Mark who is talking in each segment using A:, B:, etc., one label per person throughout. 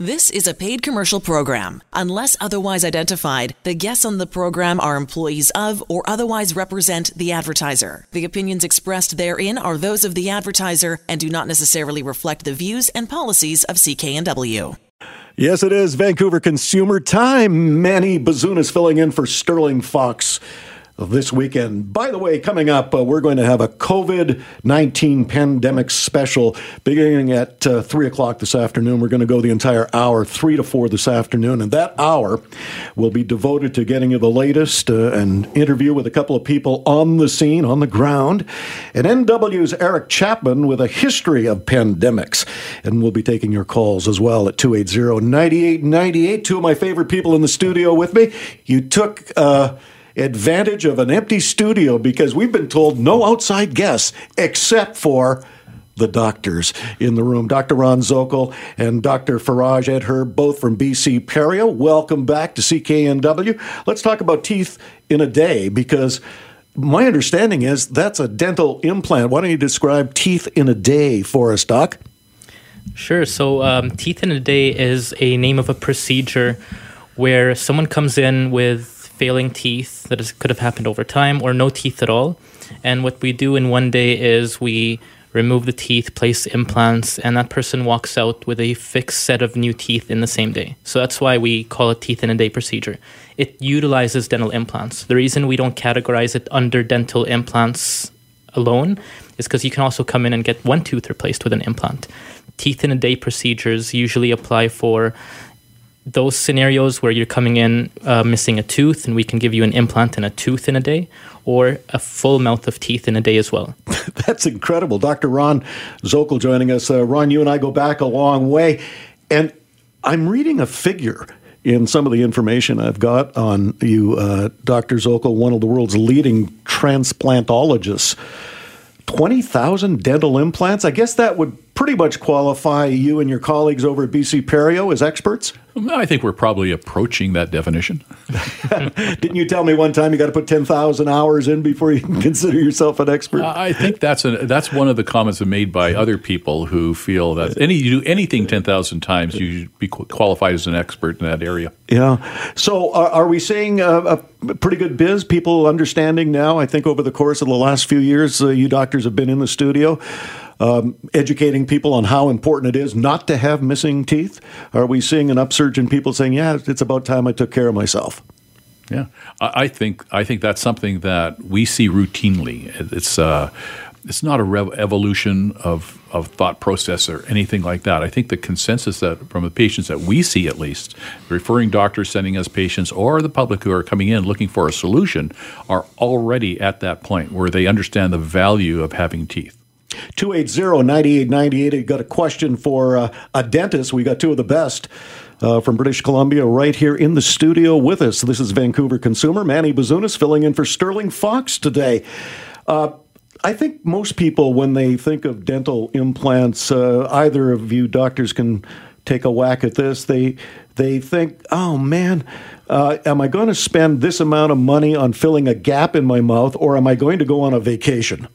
A: This is a paid commercial program. Unless otherwise identified, the guests on the program are employees of or otherwise represent the advertiser. The opinions expressed therein are those of the advertiser and do not necessarily reflect the views and policies of CKNW.
B: Yes, it is Vancouver Consumer Time. Manny Bazunas filling in for Sterling Fox this weekend. By the way, coming up, uh, we're going to have a COVID 19 pandemic special beginning at uh, 3 o'clock this afternoon. We're going to go the entire hour, 3 to 4 this afternoon. And that hour will be devoted to getting you the latest uh, and interview with a couple of people on the scene, on the ground. And NW's Eric Chapman with a history of pandemics. And we'll be taking your calls as well at 280 9898. Two of my favorite people in the studio with me. You took. Uh, advantage of an empty studio because we've been told no outside guests except for the doctors in the room. Dr. Ron Zokol and Dr. Faraj Edher, both from BC Perio. Welcome back to CKNW. Let's talk about teeth in a day because my understanding is that's a dental implant. Why don't you describe teeth in a day for us, Doc?
C: Sure. So, um, teeth in a day is a name of a procedure where someone comes in with failing teeth that is, could have happened over time or no teeth at all. And what we do in one day is we remove the teeth, place implants, and that person walks out with a fixed set of new teeth in the same day. So that's why we call it teeth in a day procedure. It utilizes dental implants. The reason we don't categorize it under dental implants alone is because you can also come in and get one tooth replaced with an implant. Teeth in a day procedures usually apply for those scenarios where you're coming in uh, missing a tooth and we can give you an implant and a tooth in a day or a full mouth of teeth in a day as well.
B: That's incredible. Dr. Ron Zokol joining us. Uh, Ron, you and I go back a long way. And I'm reading a figure in some of the information I've got on you, uh, Dr. Zokol, one of the world's leading transplantologists. 20,000 dental implants? I guess that would pretty much qualify you and your colleagues over at BC Perio as experts?
D: I think we're probably approaching that definition.
B: Didn't you tell me one time you got to put 10,000 hours in before you can consider yourself an expert?
D: I think that's a, that's one of the comments made by other people who feel that any you do anything 10,000 times, you be qualified as an expert in that area.
B: Yeah. So are, are we seeing a, a, pretty good biz? People understanding now, I think over the course of the last few years, uh, you doctors have been in the studio um, educating people on how important it is not to have missing teeth? Are we seeing an upsurge in people saying, "Yeah, it's about time I took care of myself"?
D: Yeah, I think I think that's something that we see routinely. It's uh, it's not a rev- evolution of of thought process or anything like that. I think the consensus that from the patients that we see, at least, referring doctors sending us patients or the public who are coming in looking for a solution, are already at that point where they understand the value of having teeth.
B: 280-9898. You got a question for uh, a dentist. We got two of the best. Uh, from British Columbia, right here in the studio with us. This is Vancouver consumer Manny Bazunas filling in for Sterling Fox today. Uh, I think most people, when they think of dental implants, uh, either of you doctors can take a whack at this. They they think, oh man, uh, am I going to spend this amount of money on filling a gap in my mouth, or am I going to go on a vacation?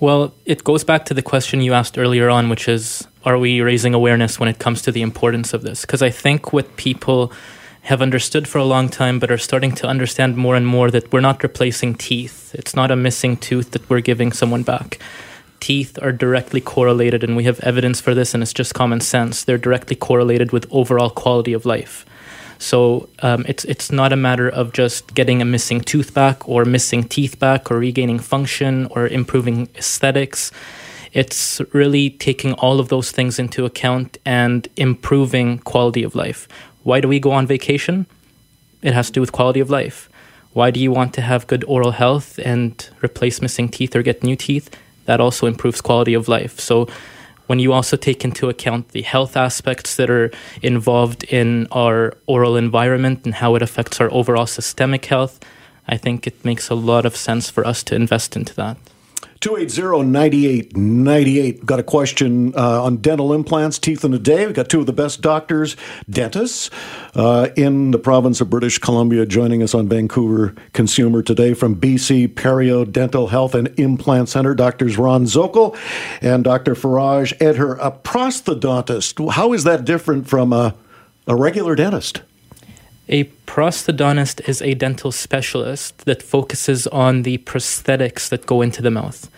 C: Well, it goes back to the question you asked earlier on, which is are we raising awareness when it comes to the importance of this? Because I think what people have understood for a long time, but are starting to understand more and more that we're not replacing teeth. It's not a missing tooth that we're giving someone back. Teeth are directly correlated, and we have evidence for this, and it's just common sense. They're directly correlated with overall quality of life. So um, it's it's not a matter of just getting a missing tooth back or missing teeth back or regaining function or improving aesthetics. It's really taking all of those things into account and improving quality of life. Why do we go on vacation? It has to do with quality of life. Why do you want to have good oral health and replace missing teeth or get new teeth? That also improves quality of life. So when you also take into account the health aspects that are involved in our oral environment and how it affects our overall systemic health, I think it makes a lot of sense for us to invest into that.
B: 280-9898. Got a question uh, on dental implants, teeth in a day. We've got two of the best doctors, dentists uh, in the province of British Columbia joining us on Vancouver Consumer today from BC Perio Dental Health and Implant Center, Doctors Ron Zokol and Dr. Faraj Edher, a prosthodontist. How is that different from a, a regular dentist?
C: A prosthodontist is a dental specialist that focuses on the prosthetics that go into the mouth.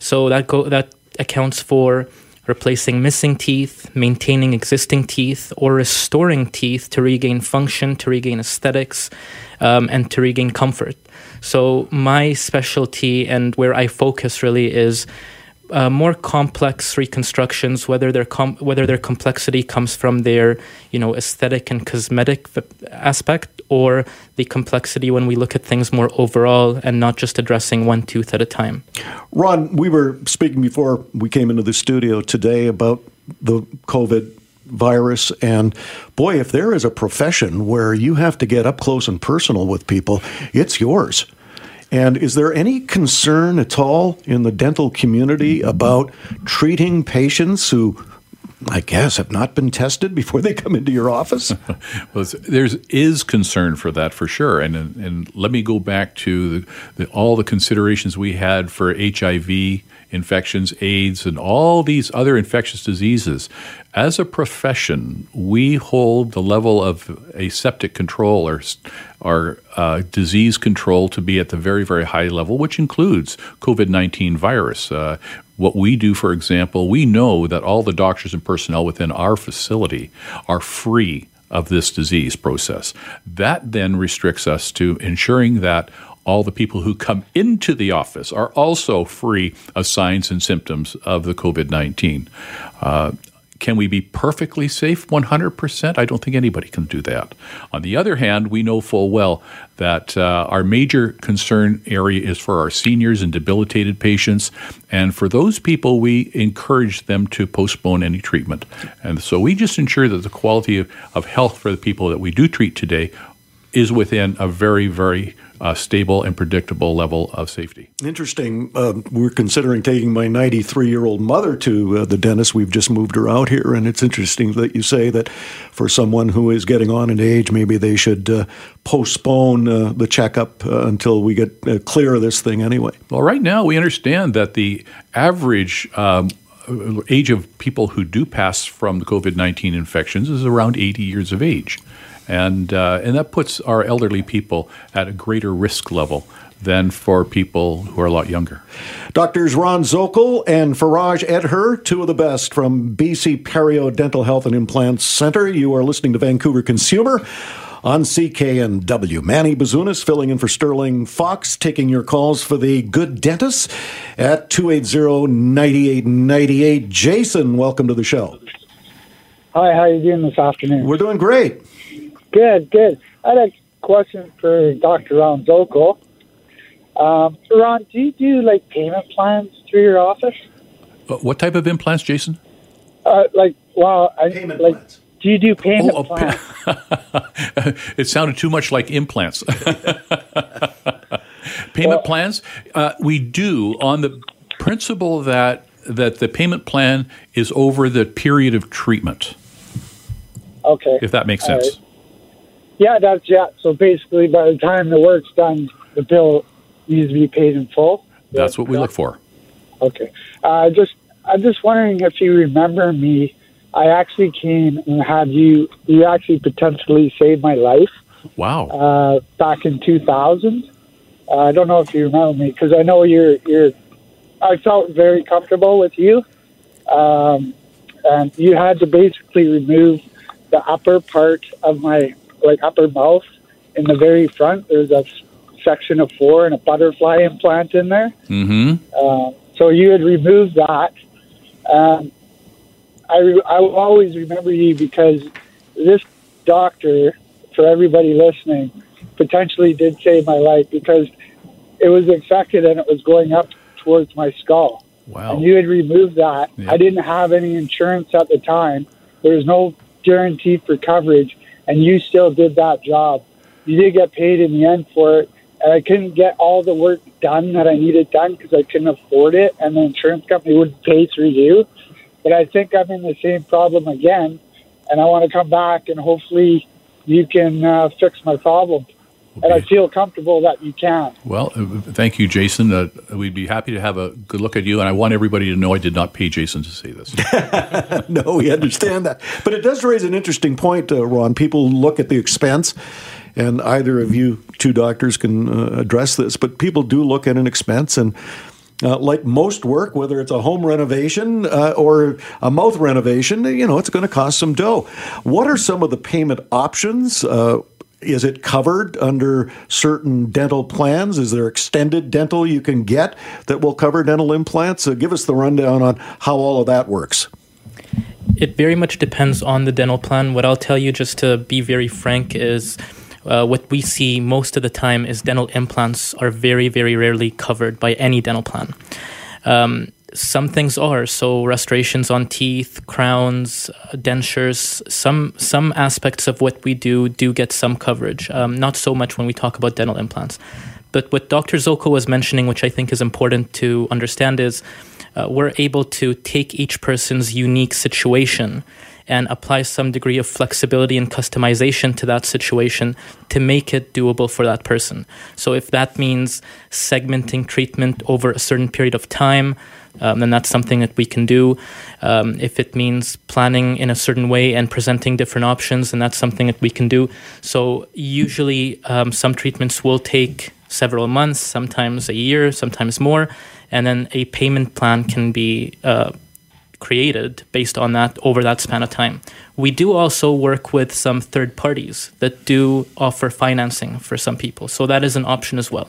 C: So that go that accounts for replacing missing teeth, maintaining existing teeth, or restoring teeth to regain function, to regain aesthetics, um, and to regain comfort. So my specialty and where I focus really is uh, more complex reconstructions, whether their com- whether their complexity comes from their you know aesthetic and cosmetic aspect, or the complexity when we look at things more overall and not just addressing one tooth at a time.
B: Ron, we were speaking before we came into the studio today about the COVID virus. And boy, if there is a profession where you have to get up close and personal with people, it's yours. And is there any concern at all in the dental community about treating patients who I guess, have not been tested before they come into your office?
D: well, there's concern for that for sure, and and let me go back to the, the, all the considerations we had for HIV infections, AIDS, and all these other infectious diseases. As a profession, we hold the level of aseptic control or, or uh, disease control to be at the very, very high level, which includes COVID 19 virus. Uh, what we do, for example, we know that all the doctors and personnel within our facility are free of this disease process. That then restricts us to ensuring that all the people who come into the office are also free of signs and symptoms of the COVID 19. Uh, can we be perfectly safe 100%? I don't think anybody can do that. On the other hand, we know full well that uh, our major concern area is for our seniors and debilitated patients. And for those people, we encourage them to postpone any treatment. And so we just ensure that the quality of, of health for the people that we do treat today is within a very, very uh, stable and predictable level of safety.
B: Interesting. Uh, we're considering taking my 93 year old mother to uh, the dentist. We've just moved her out here, and it's interesting that you say that for someone who is getting on in age, maybe they should uh, postpone uh, the checkup uh, until we get clear of this thing anyway.
D: Well, right now, we understand that the average um, age of people who do pass from the COVID 19 infections is around 80 years of age and uh, and that puts our elderly people at a greater risk level than for people who are a lot younger.
B: Doctors Ron Zokol and Faraj Edher, two of the best from BC Perio Dental Health and Implants Center. You are listening to Vancouver Consumer on CKNW. Manny Bazunas filling in for Sterling Fox, taking your calls for the good dentist at 280-9898. Jason, welcome to the show.
E: Hi, how are you doing this afternoon?
B: We're doing great.
E: Good, good. I had a question for Dr. Ron Zokol. Um, Ron, do you do like payment plans through your office?
D: What type of implants, Jason?
E: Uh, like, well, I,
B: payment
E: like,
B: plans.
E: do you do payment oh, plans?
D: Pa- it sounded too much like implants. payment well, plans, uh, we do on the principle that that the payment plan is over the period of treatment.
E: Okay,
D: if that makes sense. Right.
E: Yeah, that's yeah. So basically, by the time the work's done, the bill needs to be paid in full.
D: That's what we look for.
E: Okay. Uh, just I'm just wondering if you remember me. I actually came and had you. You actually potentially saved my life.
D: Wow.
E: Uh, back in 2000. Uh, I don't know if you remember me because I know you're you're. I felt very comfortable with you, um, and you had to basically remove the upper part of my like upper mouth in the very front. There's a section of four and a butterfly implant in there.
D: Mm-hmm.
E: Uh, so you had removed that. Um, I, re- I will always remember you because this doctor, for everybody listening, potentially did save my life because it was infected and it was going up towards my skull.
D: Wow.
E: And you had removed that. Yep. I didn't have any insurance at the time. There was no guarantee for coverage and you still did that job. You did get paid in the end for it, and I couldn't get all the work done that I needed done because I couldn't afford it, and the insurance company wouldn't pay through you. But I think I'm in the same problem again, and I want to come back and hopefully you can uh, fix my problem. And I feel comfortable that you can.
D: Well, uh, thank you, Jason. Uh, we'd be happy to have a good look at you. And I want everybody to know I did not pay Jason to say this.
B: no, we understand that. But it does raise an interesting point, uh, Ron. People look at the expense, and either of you two doctors can uh, address this, but people do look at an expense and uh, like most work, whether it's a home renovation uh, or a mouth renovation, you know, it's going to cost some dough. What are some of the payment options? Uh, is it covered under certain dental plans? Is there extended dental you can get that will cover dental implants? So give us the rundown on how all of that works.
C: It very much depends on the dental plan. What I'll tell you, just to be very frank, is uh, what we see most of the time is dental implants are very, very rarely covered by any dental plan. Um, some things are so restorations on teeth, crowns, uh, dentures. Some some aspects of what we do do get some coverage. Um, not so much when we talk about dental implants. But what Dr. Zokol was mentioning, which I think is important to understand, is uh, we're able to take each person's unique situation and apply some degree of flexibility and customization to that situation to make it doable for that person. So if that means segmenting treatment over a certain period of time, um, then that's something that we can do. Um, if it means planning in a certain way and presenting different options, then that's something that we can do. So usually, um, some treatments will take several months, sometimes a year, sometimes more, and then a payment plan can be uh, created based on that over that span of time. We do also work with some third parties that do offer financing for some people, so that is an option as well.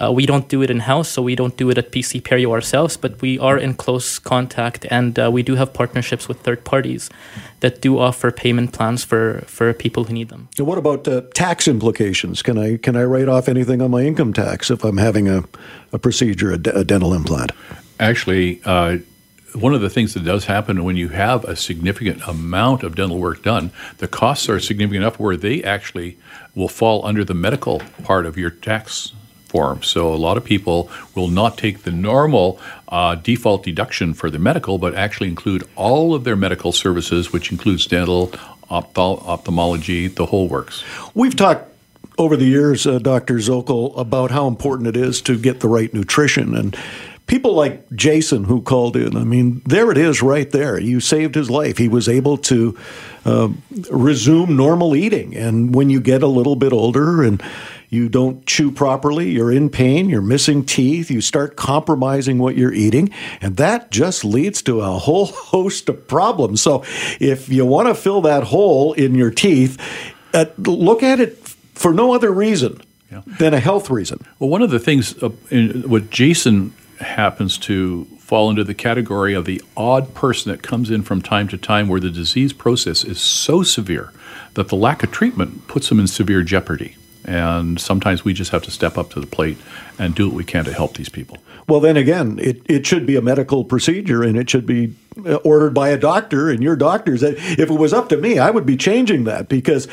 C: Uh, we don't do it in house, so we don't do it at BC Perio ourselves, but we are in close contact and uh, we do have partnerships with third parties that do offer payment plans for, for people who need them.
B: And what about uh, tax implications? Can I can I write off anything on my income tax if I'm having a, a procedure, a, d- a dental implant?
D: Actually, uh, one of the things that does happen when you have a significant amount of dental work done, the costs are significant enough where they actually will fall under the medical part of your tax form. So a lot of people will not take the normal uh, default deduction for the medical, but actually include all of their medical services, which includes dental, ophthalmology, ophthalmology, the whole works.
B: We've talked over the years, uh, Dr. Zokol, about how important it is to get the right nutrition and people like Jason who called in, I mean, there it is right there. You saved his life. He was able to uh, resume normal eating. And when you get a little bit older and you don't chew properly, you're in pain, you're missing teeth, you start compromising what you're eating, and that just leads to a whole host of problems. So if you want to fill that hole in your teeth, uh, look at it for no other reason. Yeah. Than a health reason.
D: Well, one of the things, uh, in, what Jason happens to fall into the category of the odd person that comes in from time to time where the disease process is so severe that the lack of treatment puts them in severe jeopardy. And sometimes we just have to step up to the plate and do what we can to help these people.
B: Well, then again, it, it should be a medical procedure and it should be uh, ordered by a doctor and your doctors. If it was up to me, I would be changing that because,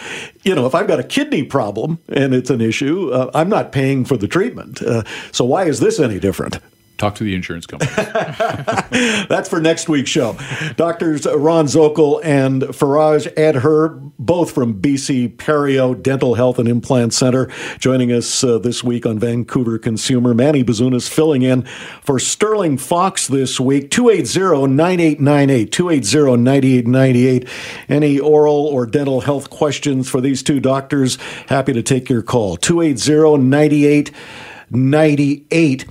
B: you know, if I've got a kidney problem and it's an issue, uh, I'm not paying for the treatment. Uh, so why is this any different?
D: Talk to the insurance company.
B: That's for next week's show. Doctors Ron Zokol and Faraj Edher, both from BC Perio Dental Health and Implant Center, joining us uh, this week on Vancouver Consumer. Manny Bazunas filling in for Sterling Fox this week. 280 9898. 280 9898. Any oral or dental health questions for these two doctors? Happy to take your call. 280 9898.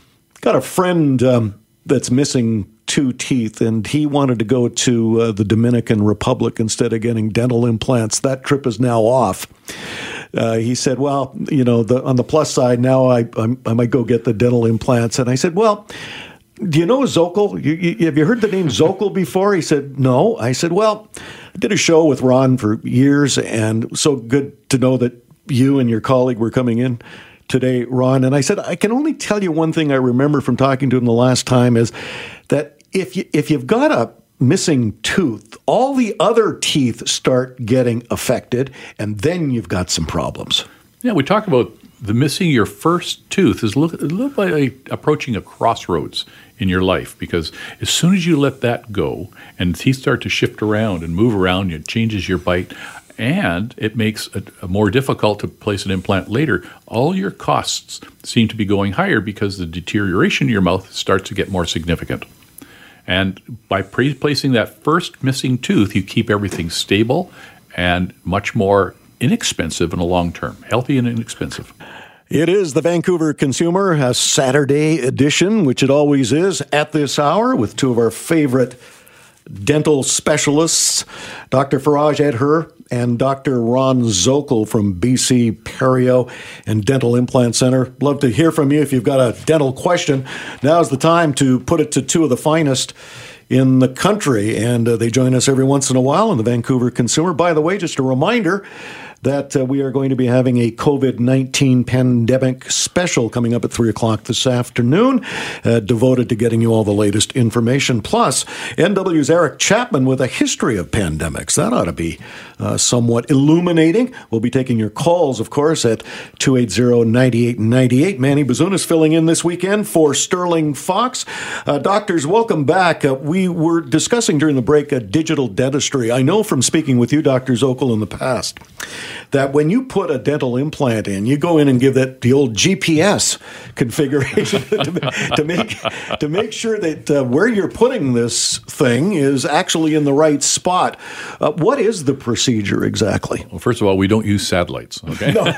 B: Got a friend um, that's missing two teeth, and he wanted to go to uh, the Dominican Republic instead of getting dental implants. That trip is now off. Uh, he said, "Well, you know, the, on the plus side, now I, I, I might go get the dental implants." And I said, "Well." Do you know Zokol? You, you, have you heard the name Zokol before? He said, No. I said, Well, I did a show with Ron for years, and so good to know that you and your colleague were coming in today, Ron. And I said, I can only tell you one thing I remember from talking to him the last time is that if you if you've got a missing tooth, all the other teeth start getting affected, and then you've got some problems.
D: Yeah, we talk about the missing your first tooth is a little, a little like approaching a crossroads in your life because as soon as you let that go and teeth start to shift around and move around, it changes your bite and it makes it more difficult to place an implant later. All your costs seem to be going higher because the deterioration in your mouth starts to get more significant. And by pre- placing that first missing tooth, you keep everything stable and much more inexpensive in the long term, healthy and inexpensive.
B: It is the Vancouver Consumer, a Saturday edition, which it always is at this hour with two of our favorite dental specialists, Dr. Faraj Edher and Dr. Ron Zokol from BC Perio and Dental Implant Center. Love to hear from you if you've got a dental question. Now's the time to put it to two of the finest in the country, and uh, they join us every once in a while in the Vancouver Consumer. By the way, just a reminder that uh, we are going to be having a COVID 19 pandemic special coming up at 3 o'clock this afternoon, uh, devoted to getting you all the latest information. Plus, NW's Eric Chapman with a history of pandemics. That ought to be uh, somewhat illuminating. We'll be taking your calls, of course, at 280 9898. Manny Bazunas filling in this weekend for Sterling Fox. Uh, doctors, welcome back. Uh, we were discussing during the break a digital dentistry. I know from speaking with you, Dr. Zokol, in the past that when you put a dental implant in, you go in and give that the old GPS configuration to, to, make to make sure that uh, where you're putting this thing is actually in the right spot. Uh, what is the procedure exactly?
D: Well, first of all, we don't use satellites, okay? No.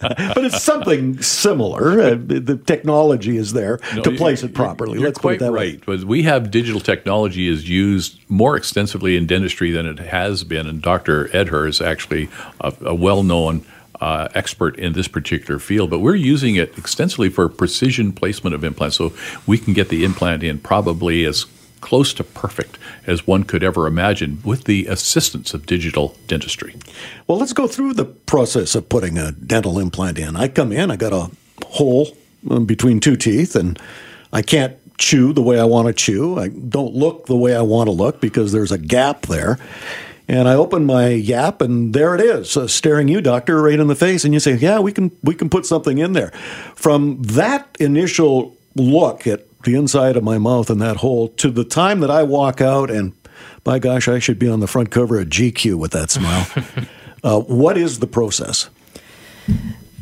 B: but it's something similar. Uh, the technology is there no, to place it properly.
D: You're
B: Let's
D: quite right. But we have digital technology is used more extensively in dentistry than it has been, and Dr. Edher is actually a, a well known uh, expert in this particular field, but we're using it extensively for precision placement of implants. So we can get the implant in probably as close to perfect as one could ever imagine with the assistance of digital dentistry.
B: Well, let's go through the process of putting a dental implant in. I come in, I got a hole between two teeth, and I can't chew the way I want to chew. I don't look the way I want to look because there's a gap there. And I open my yap, and there it is, uh, staring you, doctor, right in the face. And you say, "Yeah, we can we can put something in there." From that initial look at the inside of my mouth and that hole to the time that I walk out, and by gosh, I should be on the front cover of GQ with that smile. uh, what is the process?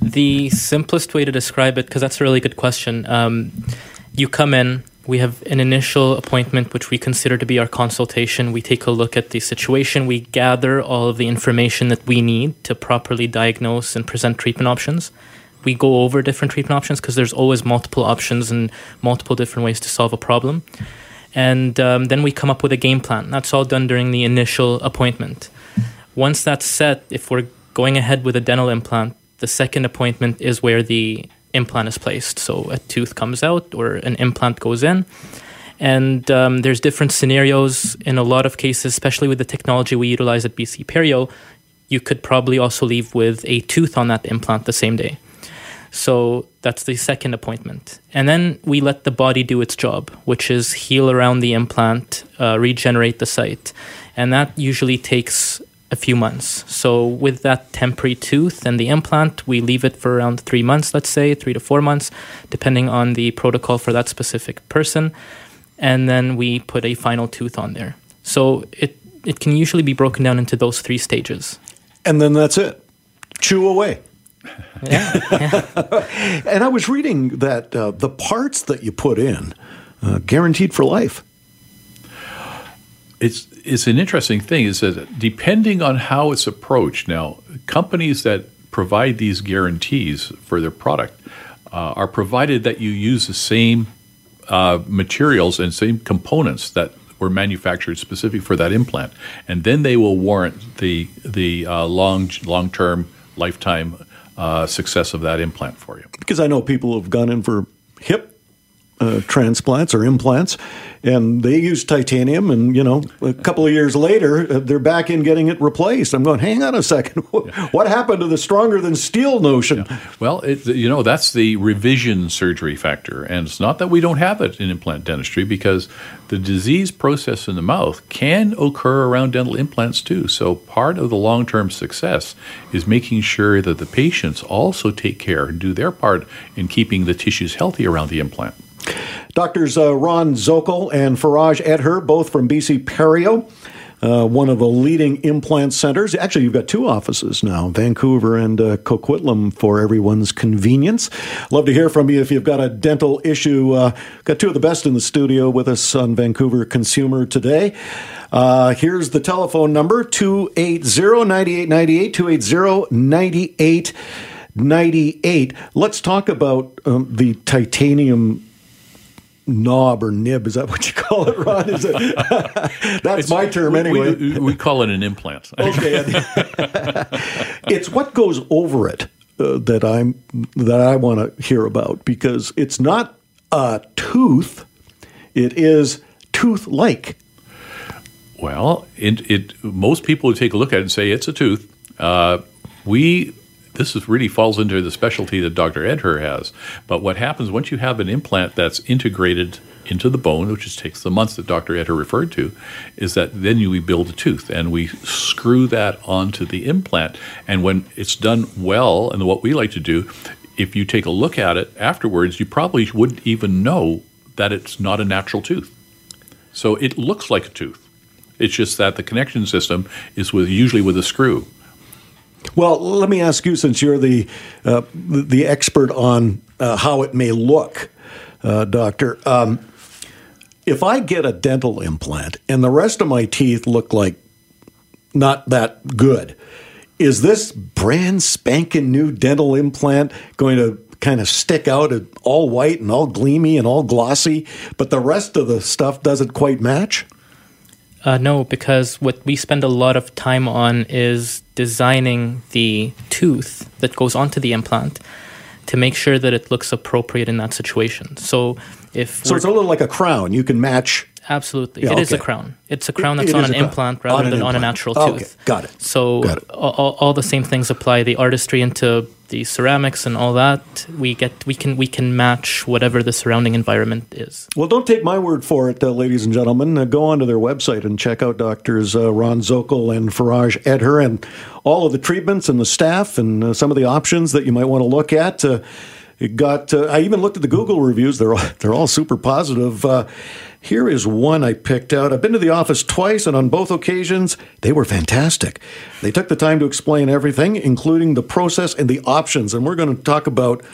C: The simplest way to describe it, because that's a really good question. Um, you come in, we have an initial appointment, which we consider to be our consultation. We take a look at the situation. We gather all of the information that we need to properly diagnose and present treatment options. We go over different treatment options because there's always multiple options and multiple different ways to solve a problem. And um, then we come up with a game plan. That's all done during the initial appointment. Once that's set, if we're going ahead with a dental implant, the second appointment is where the implant is placed. So a tooth comes out or an implant goes in. And um, there's different scenarios in a lot of cases, especially with the technology we utilize at BC Perio. You could probably also leave with a tooth on that implant the same day. So that's the second appointment. And then we let the body do its job, which is heal around the implant, uh, regenerate the site. And that usually takes a few months. So with that temporary tooth and the implant, we leave it for around three months, let's say three to four months, depending on the protocol for that specific person, and then we put a final tooth on there. So it it can usually be broken down into those three stages.
B: And then that's it. Chew away.
C: Yeah,
B: yeah. and I was reading that uh, the parts that you put in uh, guaranteed for life
D: it's it's an interesting thing is that depending on how it's approached now companies that provide these guarantees for their product uh, are provided that you use the same uh, materials and same components that were manufactured specific for that implant. And then they will warrant the the uh, long long term lifetime uh, success of that implant for you.
B: Because I know people who have gone in for hip uh, transplants or implants, and they use titanium. And you know, a couple of years later, uh, they're back in getting it replaced. I'm going, hang on a second, what happened to the stronger than steel notion?
D: Yeah. Well, it, you know, that's the revision surgery factor, and it's not that we don't have it in implant dentistry because the disease process in the mouth can occur around dental implants too. So part of the long-term success is making sure that the patients also take care and do their part in keeping the tissues healthy around the implant.
B: Doctors uh, Ron Zokol and Faraj Edher, both from BC Perio. Uh, one of the leading implant centers. Actually, you've got two offices now, Vancouver and uh, Coquitlam, for everyone's convenience. Love to hear from you if you've got a dental issue. Uh, got two of the best in the studio with us on Vancouver Consumer today. Uh, here's the telephone number 280 9898, 280 9898. Let's talk about um, the titanium knob or nib. Is that what you call it, Ron? Is it? That's my term anyway.
D: We, we, call it an implant.
B: okay. it's what goes over it uh, that I'm that I want to hear about because it's not a tooth; it is tooth-like.
D: Well, it, it most people would take a look at it and say it's a tooth. Uh, we this is really falls into the specialty that Dr. Edher has. But what happens once you have an implant that's integrated into the bone, which takes the months that Dr. Edher referred to, is that then you, we build a tooth and we screw that onto the implant. And when it's done well, and what we like to do, if you take a look at it afterwards, you probably wouldn't even know that it's not a natural tooth. So it looks like a tooth. It's just that the connection system is with usually with a screw.
B: Well, let me ask you, since you're the uh, the expert on uh, how it may look, uh, doctor. Um, if I get a dental implant and the rest of my teeth look like not that good, is this brand spanking new dental implant going to kind of stick out all white and all gleamy and all glossy, but the rest of the stuff doesn't quite match?
C: Uh, no, because what we spend a lot of time on is designing the tooth that goes onto the implant to make sure that it looks appropriate in that situation. So if
B: so, it's a little like a crown. You can match.
C: Absolutely, yeah, it okay. is a crown. It's a crown that's it on an implant rather on than implant. on a natural tooth.
B: Okay. Got it.
C: So
B: Got it.
C: All, all the same things apply. The artistry into the ceramics and all that, we get we can we can match whatever the surrounding environment is.
B: Well, don't take my word for it, uh, ladies and gentlemen. Uh, go onto their website and check out doctors uh, Ron Zokol and Faraj Edher and all of the treatments and the staff and uh, some of the options that you might want to look at. Uh, it got. Uh, I even looked at the Google reviews. They're all, they're all super positive. Here is one I picked out. I've been to the office twice, and on both occasions, they were fantastic. They took the time to explain everything, including the process and the options. And we're going to talk about,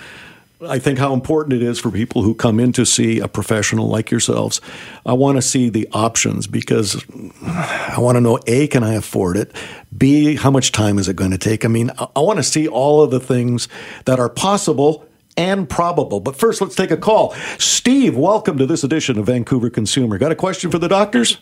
B: I think, how important it is for people who come in to see a professional like yourselves. I want to see the options because I want to know A, can I afford it? B, how much time is it going to take? I mean, I want to see all of the things that are possible and probable. But first, let's take a call. Steve, welcome to this edition of Vancouver Consumer. Got a question for the doctors?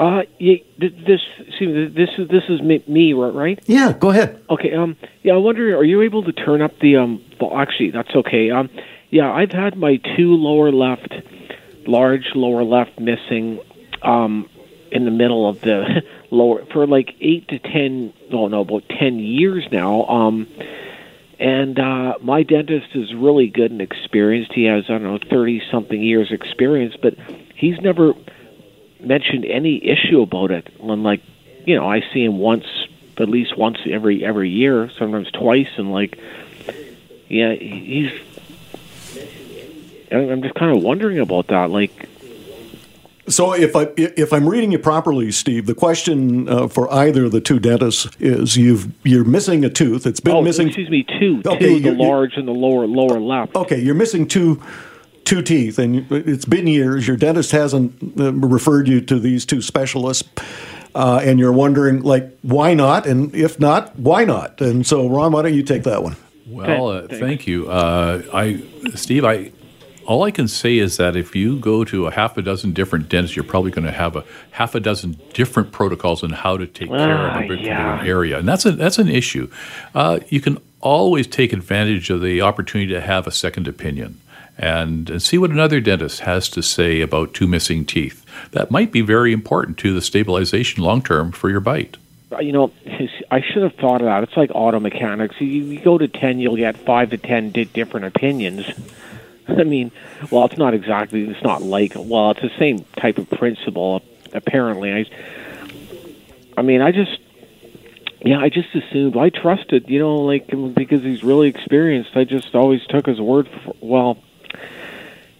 F: Uh, yeah, this see, this is this is me, right?
B: Yeah, go ahead.
F: Okay. Um, yeah, I wonder, are you able to turn up the um? Well, actually, that's okay. Um, yeah, I've had my two lower left, large lower left missing, um, in the middle of the lower for like eight to ten. Oh no, about ten years now. Um and uh, my dentist is really good and experienced. He has, I don't know, 30 something years experience, but he's never mentioned any issue about it. When, like, you know, I see him once, at least once every every year, sometimes twice, and like, yeah, he's. I'm just kind of wondering about that. Like,
B: so if I if I'm reading you properly, Steve, the question uh, for either of the two dentists is you've you're missing a tooth. It's been
F: oh,
B: missing.
F: Excuse me, two. Okay, two, the large and the lower lower left.
B: Okay, you're missing two two teeth, and it's been years. Your dentist hasn't uh, referred you to these two specialists. Uh, and you're wondering, like, why not? And if not, why not? And so, Ron, why don't you take that one?
D: Well, uh, thank you. Uh, I, Steve, I, all I can say is that if you go to a half a dozen different dentists, you're probably going to have a half a dozen different protocols on how to take care of a ah, particular yeah. area, and that's a that's an issue. Uh, you can always take advantage of the opportunity to have a second opinion. and, and see what another dentist has to say about two missing teeth. That might be very important to the stabilization long term for your bite.
F: You know, I should have thought of that. It's like auto mechanics. You, you go to 10, you'll get 5 to 10 di- different opinions. I mean, well, it's not exactly, it's not like, well, it's the same type of principle, apparently. I, I mean, I just, yeah, I just assumed, I trusted, you know, like, um, because he's really experienced, I just always took his word for, well,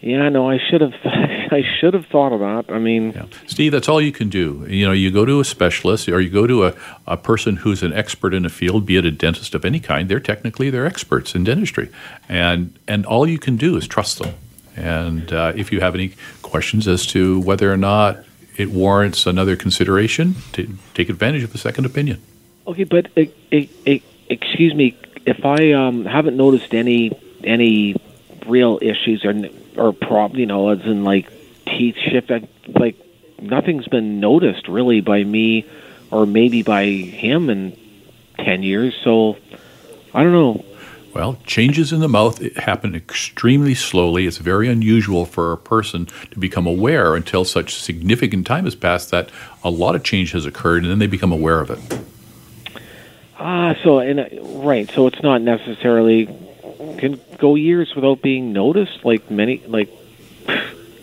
F: yeah, no, I should have. I should have thought of that. I mean,
D: yeah. Steve, that's all you can do. You know, you go to a specialist or you go to a, a person who's an expert in a field, be it a dentist of any kind. They're technically they're experts in dentistry, and and all you can do is trust them. And uh, if you have any questions as to whether or not it warrants another consideration, to take advantage of a second opinion.
F: Okay, but uh, uh, excuse me, if I um, haven't noticed any any real issues or or prob you know as in like teeth shift like nothing's been noticed really by me or maybe by him in 10 years so i don't know
D: well, changes in the mouth happen extremely slowly. It's very unusual for a person to become aware until such significant time has passed that a lot of change has occurred, and then they become aware of it.
F: Ah, so and uh, right, so it's not necessarily can go years without being noticed. Like many, like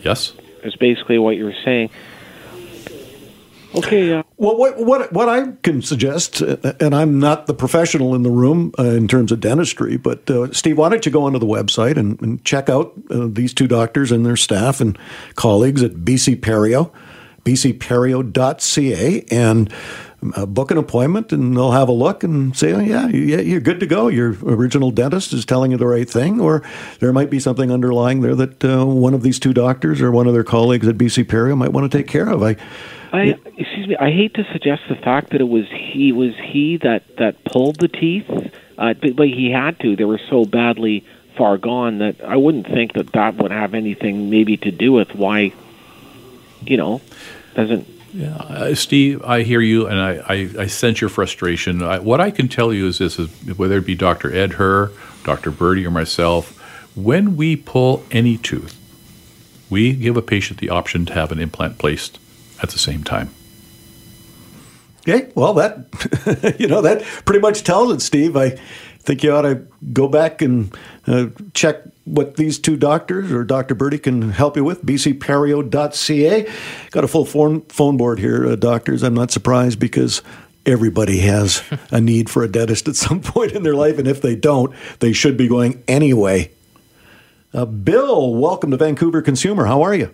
D: yes,
F: is basically what you're saying. Okay.
B: Well, what what what I can suggest, uh, and I'm not the professional in the room uh, in terms of dentistry, but uh, Steve, why don't you go onto the website and, and check out uh, these two doctors and their staff and colleagues at BC Perio, bcperio.ca, and uh, book an appointment and they'll have a look and say, oh, yeah, you're good to go. Your original dentist is telling you the right thing. Or there might be something underlying there that uh, one of these two doctors or one of their colleagues at BC Perio might want to take care of. I,
F: I excuse me. I hate to suggest the fact that it was he was he that that pulled the teeth, uh, but, but he had to. They were so badly far gone that I wouldn't think that that would have anything maybe to do with why, you know, doesn't
D: yeah, uh, Steve, I hear you, and I, I, I sense your frustration. I, what I can tell you is this: is whether it be Dr. Edher, Dr. Birdie, or myself, when we pull any tooth, we give a patient the option to have an implant placed at the same time.
B: Okay, well, that you know that pretty much tells it, Steve. I think you ought to go back and uh, check what these two doctors or Dr. Birdie can help you with, bcperio.ca. Got a full phone, phone board here, uh, doctors. I'm not surprised because everybody has a need for a dentist at some point in their life, and if they don't, they should be going anyway. Uh, Bill, welcome to Vancouver Consumer. How are you?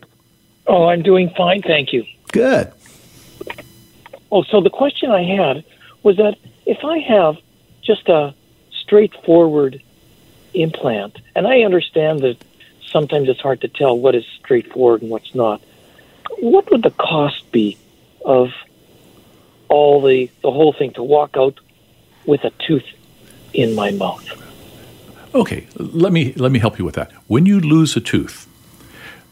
G: Oh, I'm doing fine, thank you.
B: Good.
G: Oh, so the question I had was that if I have just a straightforward implant. And I understand that sometimes it's hard to tell what is straightforward and what's not. What would the cost be of all the the whole thing to walk out with a tooth in my mouth?
D: Okay, let me let me help you with that. When you lose a tooth,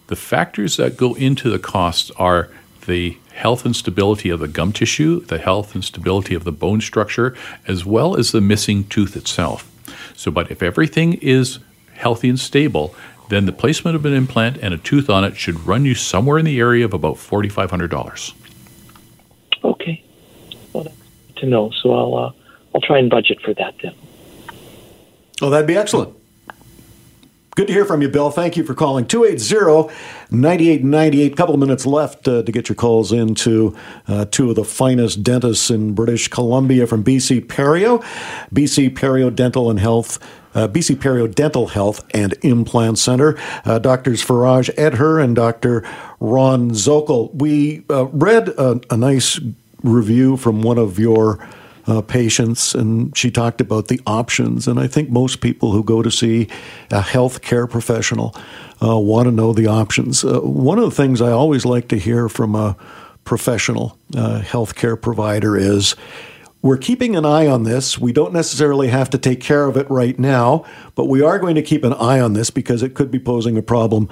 D: the factors that go into the cost are the health and stability of the gum tissue, the health and stability of the bone structure, as well as the missing tooth itself. So, but if everything is healthy and stable, then the placement of an implant and a tooth on it should run you somewhere in the area of about forty five hundred dollars.
G: Okay, well, that's good to know. So I'll uh, I'll try and budget for that then.
B: Oh, that'd be excellent. Good to hear from you, Bill. Thank you for calling. 280-9898. Couple of minutes left uh, to get your calls into uh, two of the finest dentists in British Columbia from BC Perio. BC Perio Dental and Health uh, BC Perio Dental Health and Implant Center. Uh, Doctors Faraj Edher and Dr. Ron Zokol. We uh, read a, a, nice review from one of your uh, patients, and she talked about the options. And I think most people who go to see a healthcare professional uh, want to know the options. Uh, one of the things I always like to hear from a professional uh, healthcare provider is. We're keeping an eye on this. We don't necessarily have to take care of it right now, but we are going to keep an eye on this because it could be posing a problem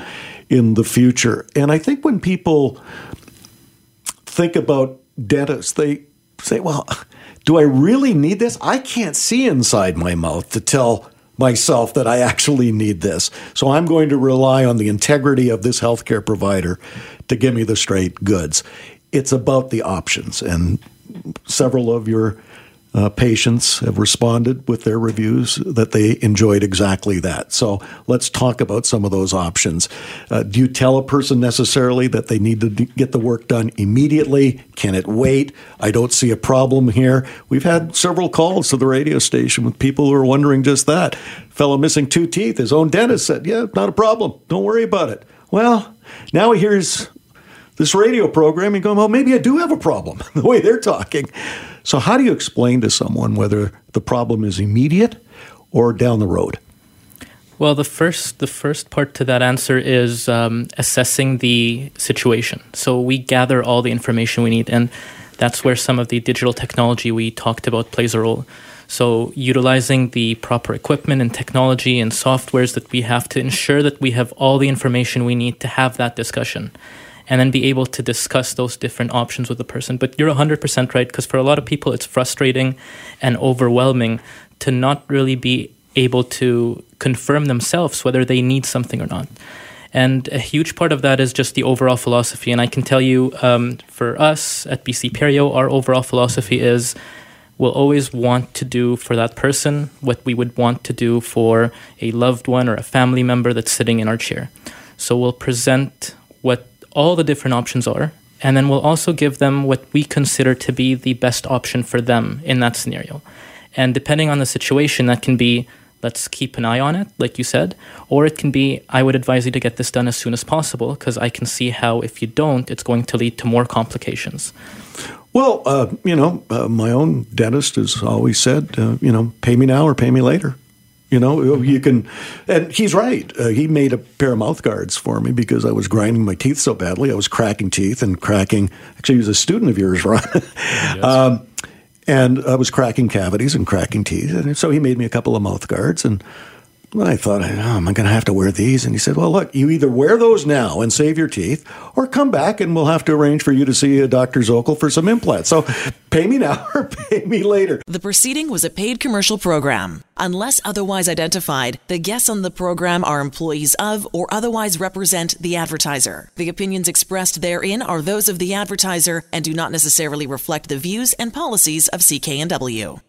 B: in the future. And I think when people think about dentists, they say, well, do I really need this? I can't see inside my mouth to tell myself that I actually need this. So I'm going to rely on the integrity of this healthcare provider to give me the straight goods. It's about the options. And several of your uh, patients have responded with their reviews that they enjoyed exactly that. So let's talk about some of those options. Uh, do you tell a person necessarily that they need to get the work done immediately? Can it wait? I don't see a problem here. We've had several calls to the radio station with people who are wondering just that. Fellow missing two teeth, his own dentist said, Yeah, not a problem. Don't worry about it. Well, now he hears this radio program and go, well, maybe I do have a problem the way they're talking. So, how do you explain to someone whether the problem is immediate or down the road?
C: Well, the first the first part to that answer is um, assessing the situation. So we gather all the information we need, and that's where some of the digital technology we talked about plays a role. So utilizing the proper equipment and technology and softwares that we have to ensure that we have all the information we need to have that discussion and then be able to discuss those different options with the person. But you're 100% right, because for a lot of people, it's frustrating and overwhelming to not really be able to confirm themselves whether they need something or not. And a huge part of that is just the overall philosophy. And I can tell you, um, for us at BC Perio, our overall philosophy is we'll always want to do for that person what we would want to do for a loved one or a family member that's sitting in our chair. So we'll present what all the different options are, and then we'll also give them what we consider to be the best option for them in that scenario. And depending on the situation, that can be let's keep an eye on it, like you said, or it can be I would advise you to get this done as soon as possible because I can see how if you don't, it's going to lead to more complications.
B: Well, uh, you know, uh, my own dentist has always said, uh, you know, pay me now or pay me later. You know, you can, and he's right. Uh, he made a pair of mouth guards for me because I was grinding my teeth so badly. I was cracking teeth and cracking. Actually, he was a student of yours, Ron. yes. um, and I was cracking cavities and cracking teeth. And so he made me a couple of mouth guards. And I thought, oh, am I going to have to wear these? And he said, well, look, you either wear those now and save your teeth, or come back and we'll have to arrange for you to see a Dr. Zokol for some implants. So pay me now or pay me later.
A: The proceeding was a paid commercial program. Unless otherwise identified, the guests on the program are employees of or otherwise represent the advertiser. The opinions expressed therein are those of the advertiser and do not necessarily reflect the views and policies of CKNW.